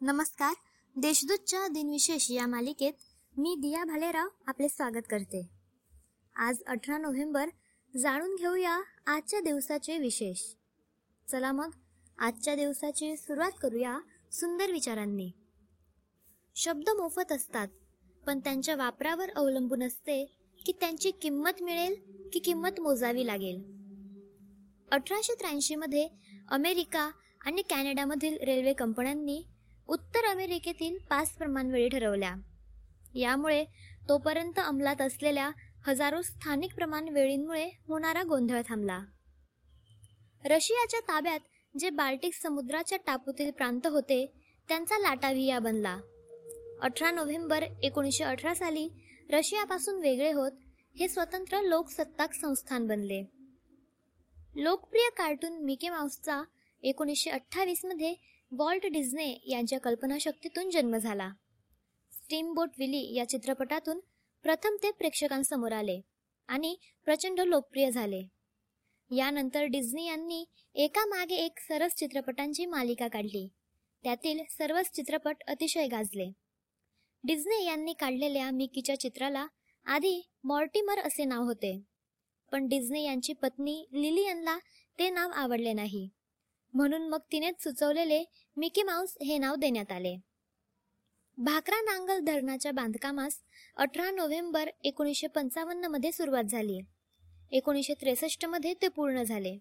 नमस्कार. देशदूतच्या दिनविशेष या मालिकेत मी दिया भालेराव आपले स्वागत करते. आज अठरा नोव्हेंबर जाणून घेऊया आजच्या दिवसाचे विशेष. चला मग आजच्या दिवसाची सुरुवात करूया सुंदर विचारांनी. शब्द मोफत असतात पण त्यांच्या वापरावर अवलंबून असते की त्यांची किंमत मिळेल की किंमत मोजावी लागेल. अठराशे त्र्याऐंशीमध्ये अमेरिका आणि कॅनडामधील रेल्वे कंपन्यांनी उत्तर अमेरिकेतील पाच प्रमाणवेळी ठरवल्या. यामुळे तोपर्यंत अंमलात असलेल्या हजारो स्थानिक प्रमाणवेळींमुळे होणारा गोंधळ थांबला. रशियाच्या ताब्यात जे बाल्टिक समुद्राच्या टापूतील प्रांत होते त्यांचा लाटाविया बनला. अठरा नोव्हेंबर एकोणीसशे अठरा साली रशियापासून वेगळे होत हे स्वतंत्र लोकसत्ताक संस्थान बनले. लोकप्रिय कार्टून मिके माऊसचा एकोणीसशे अठ्ठावीसमध्ये वॉल्ट डिझने यांच्या कल्पनाशक्तीतून जन्म झाला. स्टीमबोट विली या चित्रपटातून प्रथम ते प्रेक्षकांसमोर आले आणि प्रचंड लोकप्रिय झाले. यानंतर डिझनी यांनी एका मागे एक सरस चित्रपटांची मालिका काढली. त्यातील सर्वच चित्रपट अतिशय गाजले. डिझने यांनी काढलेल्या मिकीच्या चित्राला आधी मॉर्टिमर असे नाव होते. पण डिझने यांची पत्नी लिलियनला ते नाव आवडले नाही. म्हणून मग तिनेच सुचवलेले मिकी माऊस हे नाव देण्यात आले. भाकरा नांगल धरणाच्या बांधकामास अठरा नोव्हेंबर एकोणीसशे पंचावन्नमध्ये सुरुवात झाली. एकोणीसशे त्रेसष्टमध्ये ते पूर्ण झाले.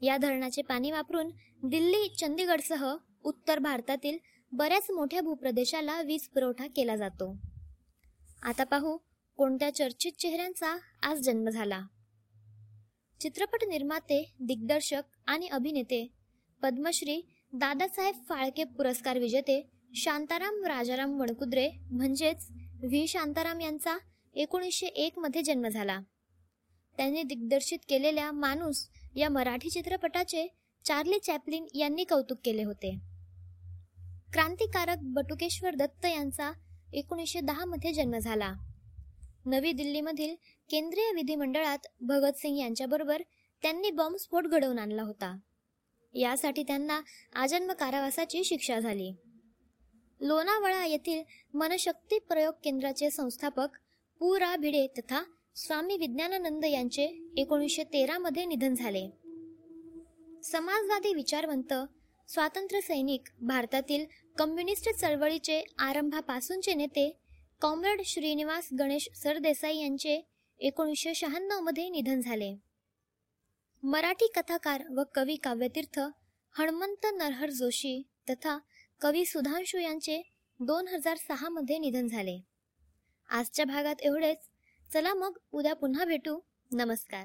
या धरणाचे पाणी वापरून दिल्ली चंदीगडसह उत्तर भारतातील बऱ्याच मोठ्या भूप्रदेशाला वीज पुरवठा केला जातो. आता पाहू कोणत्या चर्चित चेहऱ्यांचा आज जन्म झाला. चित्रपट निर्माते दिग्दर्शक आणि अभिनेते पद्मश्री दादासाहेब फाळके पुरस्कार विजेते शांताराम राजाराम वणकुद्रे म्हणजेच व्ही. शांताराम यांचा एकोणीसशे एक मध्ये जन्म झाला. त्यांनी दिग्दर्शित केलेल्या माणूस या मराठी चित्रपटाचे चार्ली चॅपलिन यांनी कौतुक केले होते. क्रांतिकारक बटुकेश्वर दत्त यांचा एकोणीसशे दहा मध्ये जन्म झाला. नवी दिल्लीमधील केंद्रीय विधिमंडळात भगतसिंग यांच्याबरोबर त्यांनी बॉम्बस्फोट घडवून आणला होता. यासाठी त्यांना आजन्म कारावासाची शिक्षा झाली. लोणावळा येथील मनशक्ती प्रयोग केंद्राचे संस्थापक पु रा भिडे तथा स्वामी विज्ञानानंद यांचे एकोणीसशे तेरा मध्ये निधन झाले. समाजवादी विचारवंत स्वातंत्र्य सैनिक भारतातील कम्युनिस्ट चळवळीचे आरंभापासूनचे नेते कॉम्रेड श्रीनिवास गणेश सरदेसाई यांचे एकोणीसशे शहाण्णवमध्ये निधन झाले. मराठी कथाकार व कवी काव्यतीर्थ हणमंत नरहर जोशी तथा कवी सुधांशू यांचे दोन हजार सहामध्ये निधन झाले. आजच्या भागात एवढेच. चला मग उद्या पुन्हा भेटू. नमस्कार.